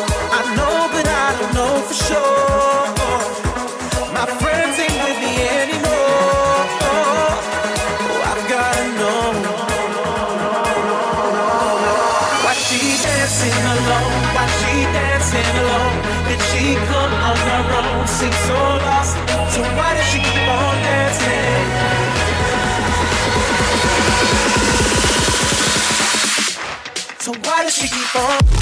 I know, but I don't know for sure. My friends ain't with me anymore. Oh, I've gotta know. Why she dancing alone? Why she dancing alone? Did she come on her own? Seems so lost. So why does she keep on dancing? So why does she keep on?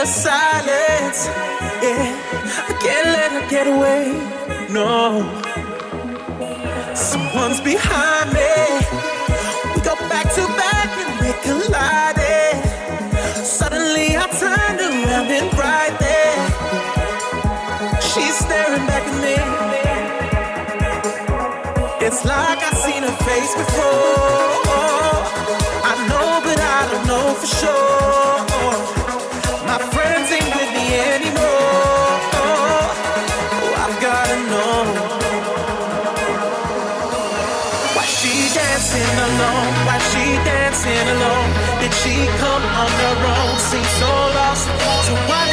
The silence. Yeah, I can't let her get away. No, someone's behind me. We go back to back and we're colliding. Suddenly I turned around and right there, she's staring back at me. It's like I've seen her face before. Alone? Why she dancing alone? Did she come on her own? Seems so lost. So why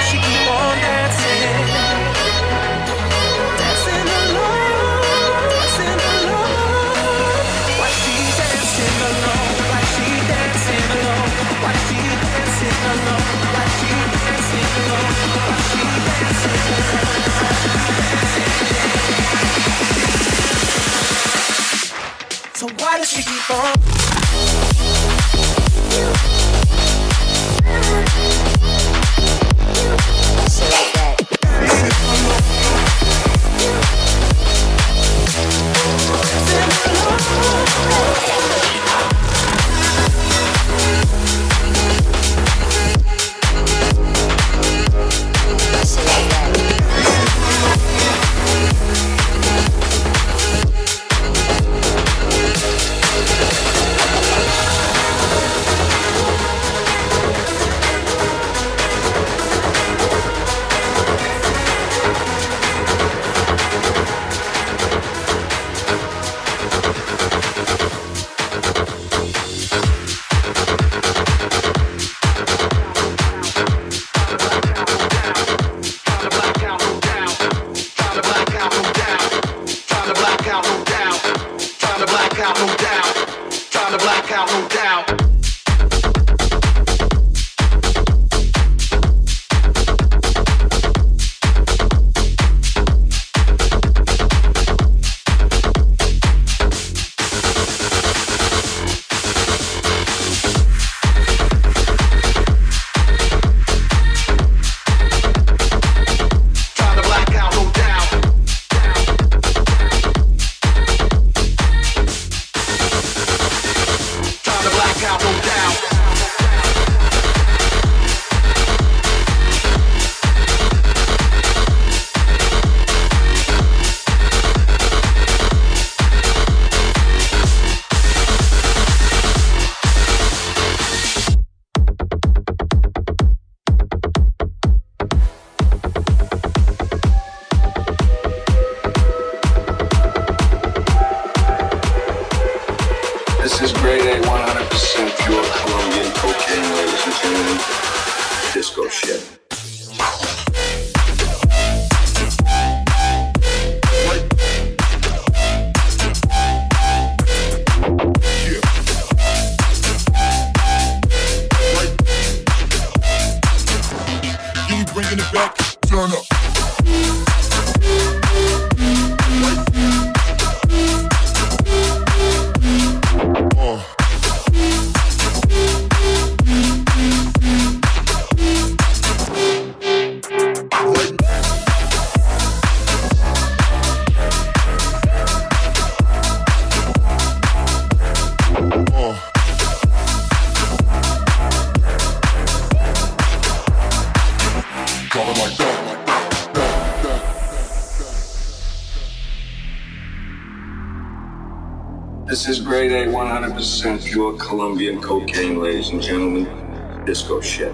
Disco shit. Bringing it back? Turn up. 100% pure Colombian cocaine, ladies and gentlemen. Disco shit.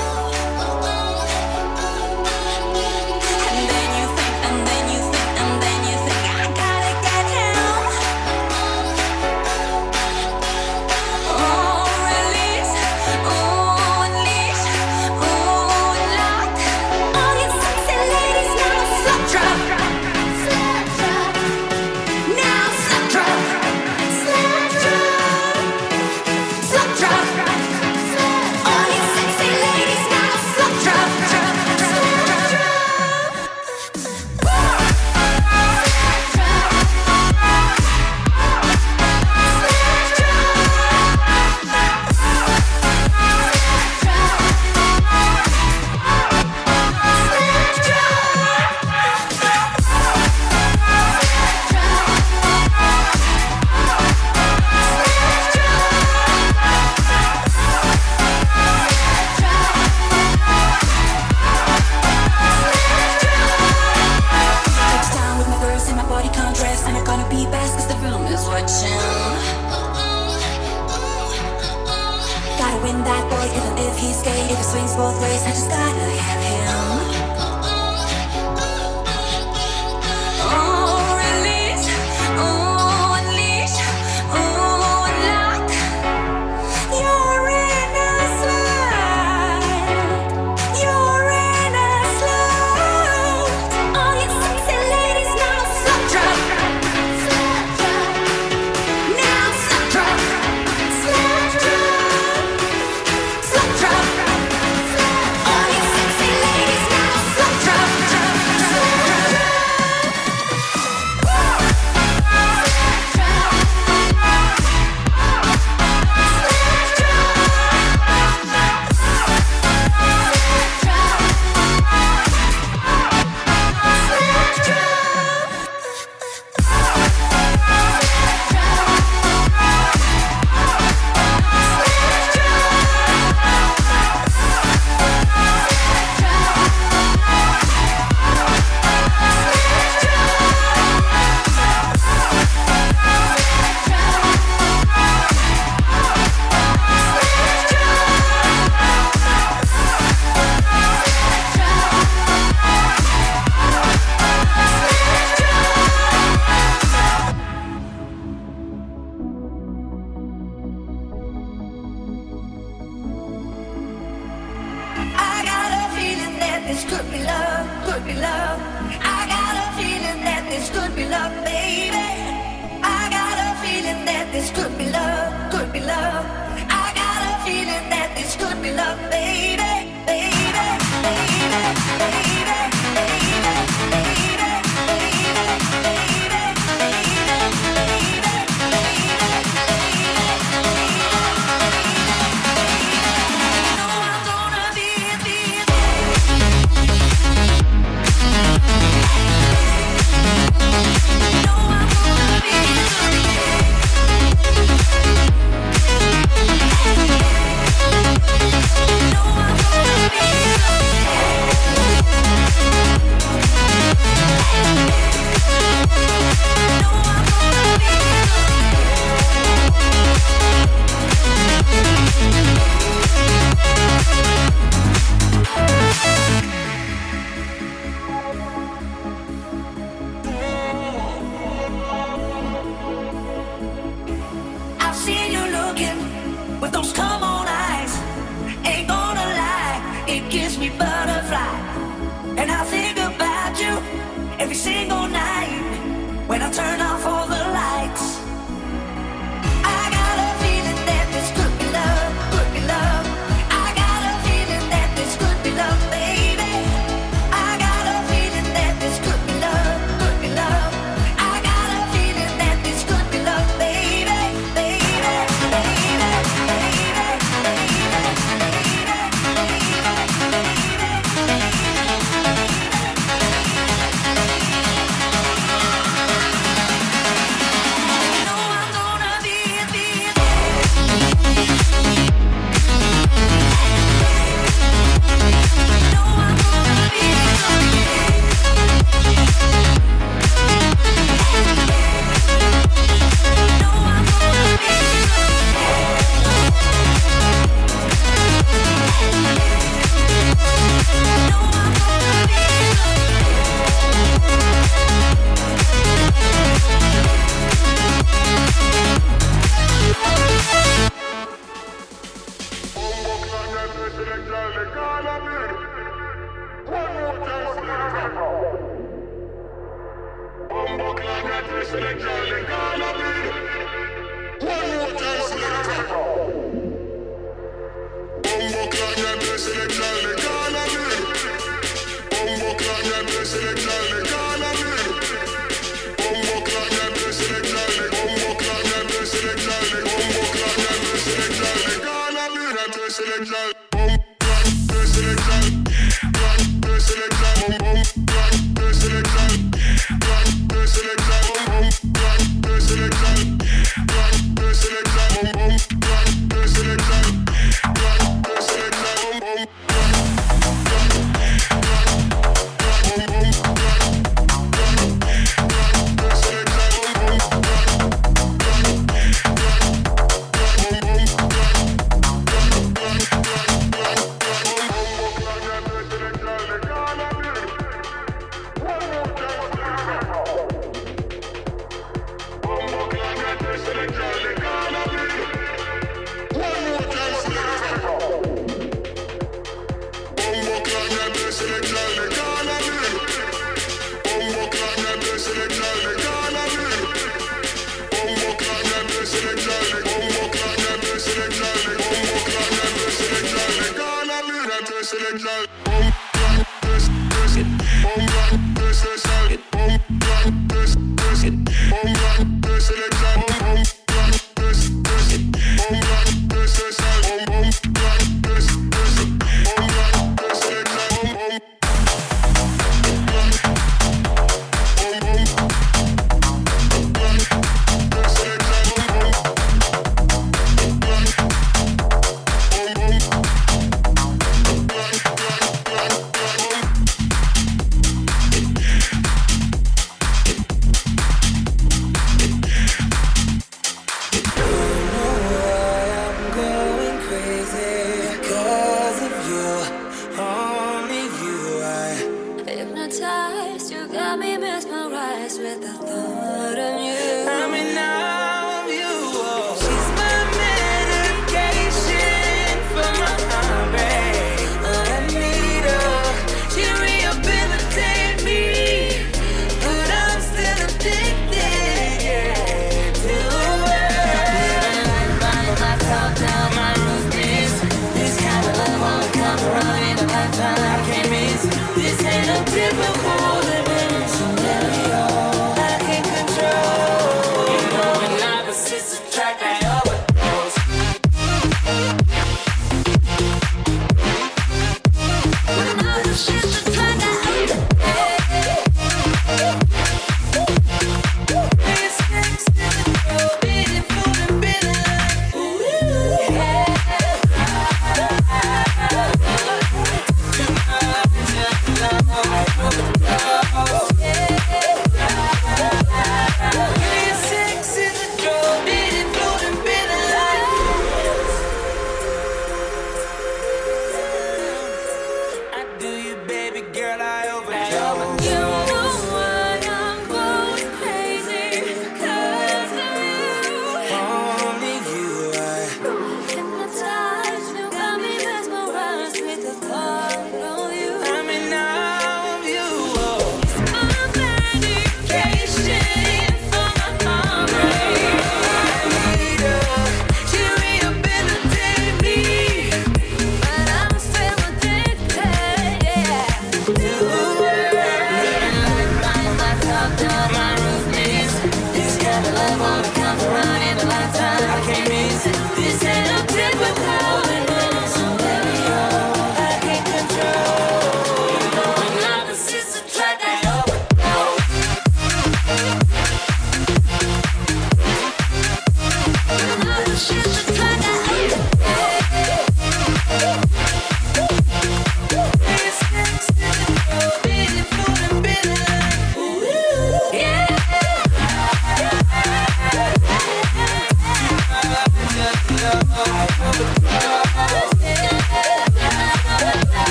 Ven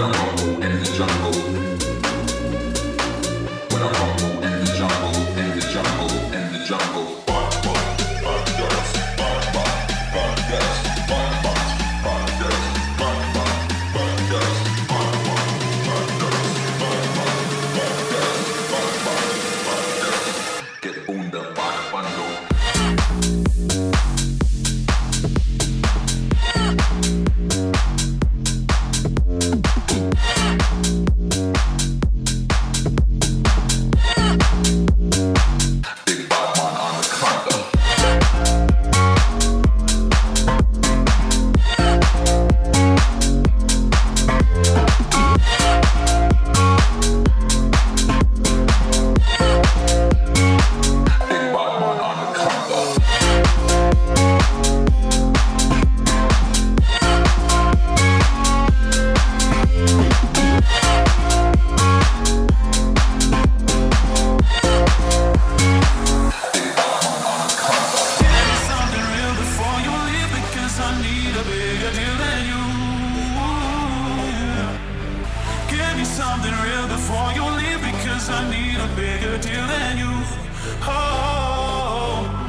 jungle, in the jungle. need a bigger deal than you. Give me something real before you leave because I need a bigger deal than you. Oh.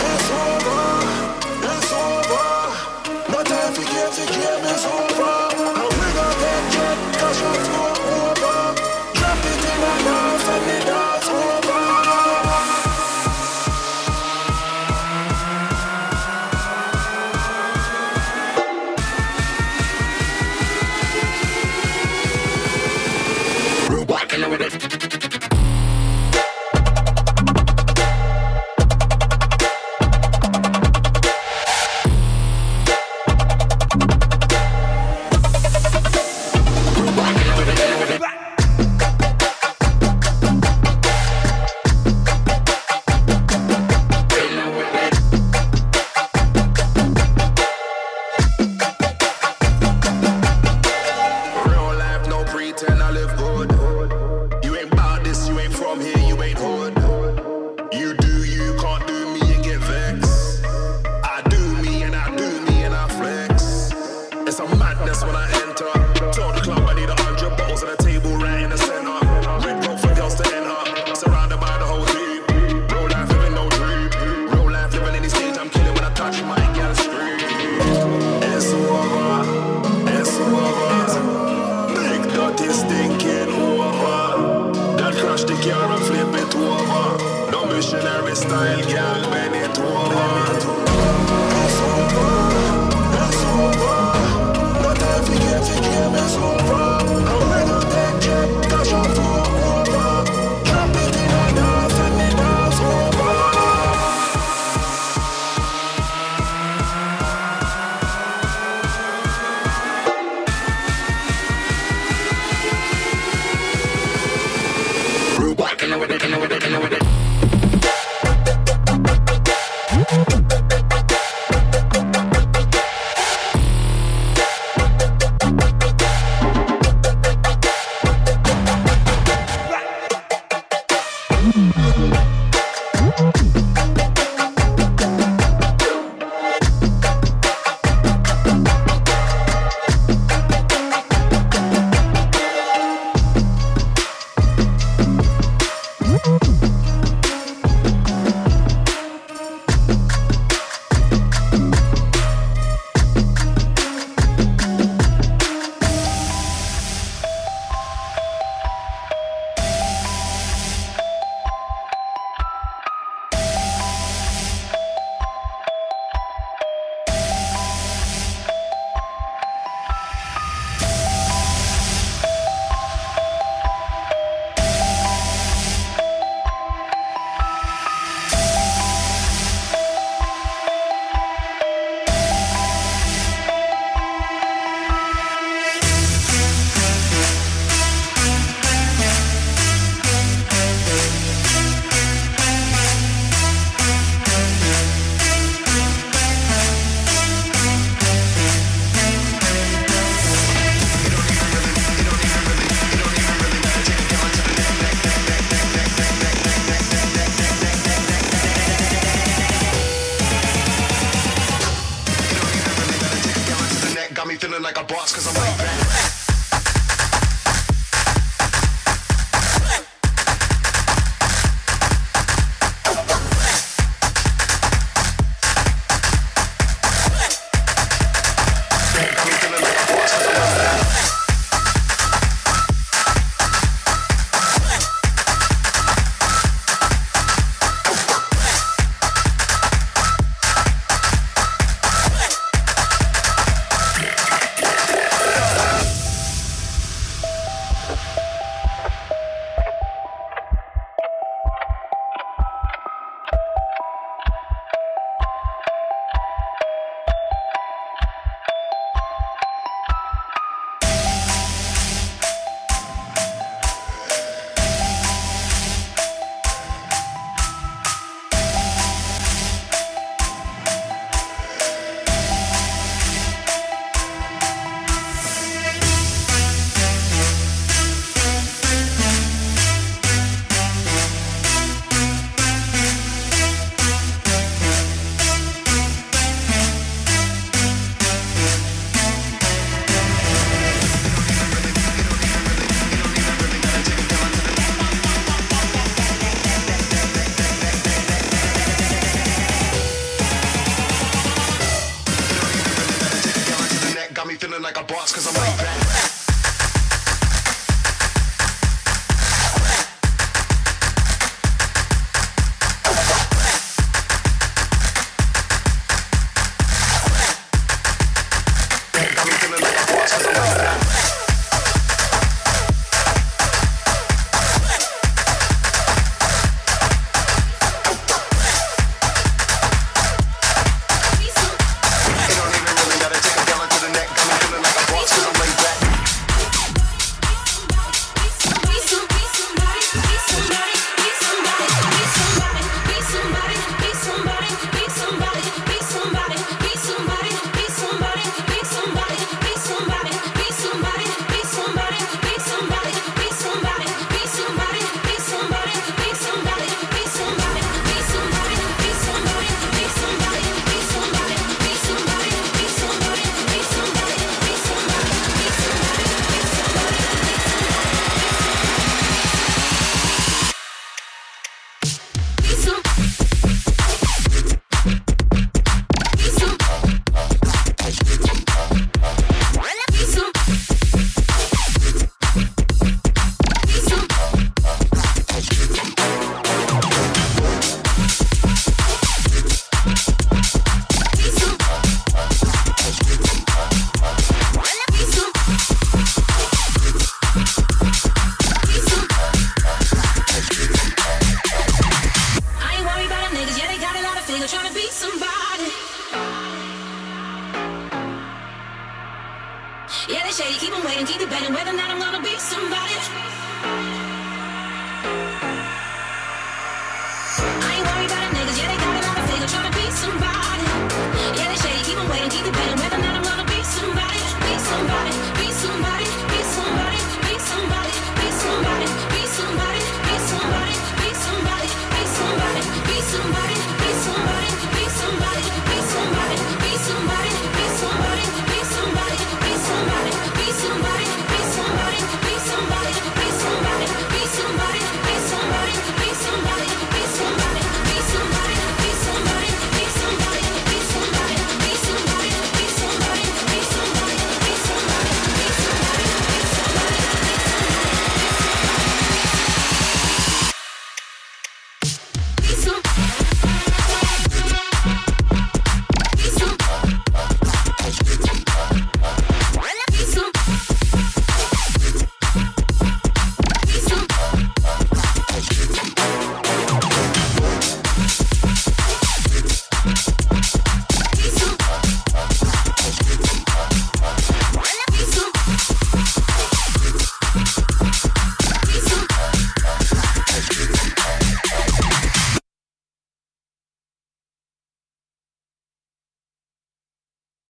It's over. It's over. No time for game, for game is over. feeling like a boss, cause I'm right back.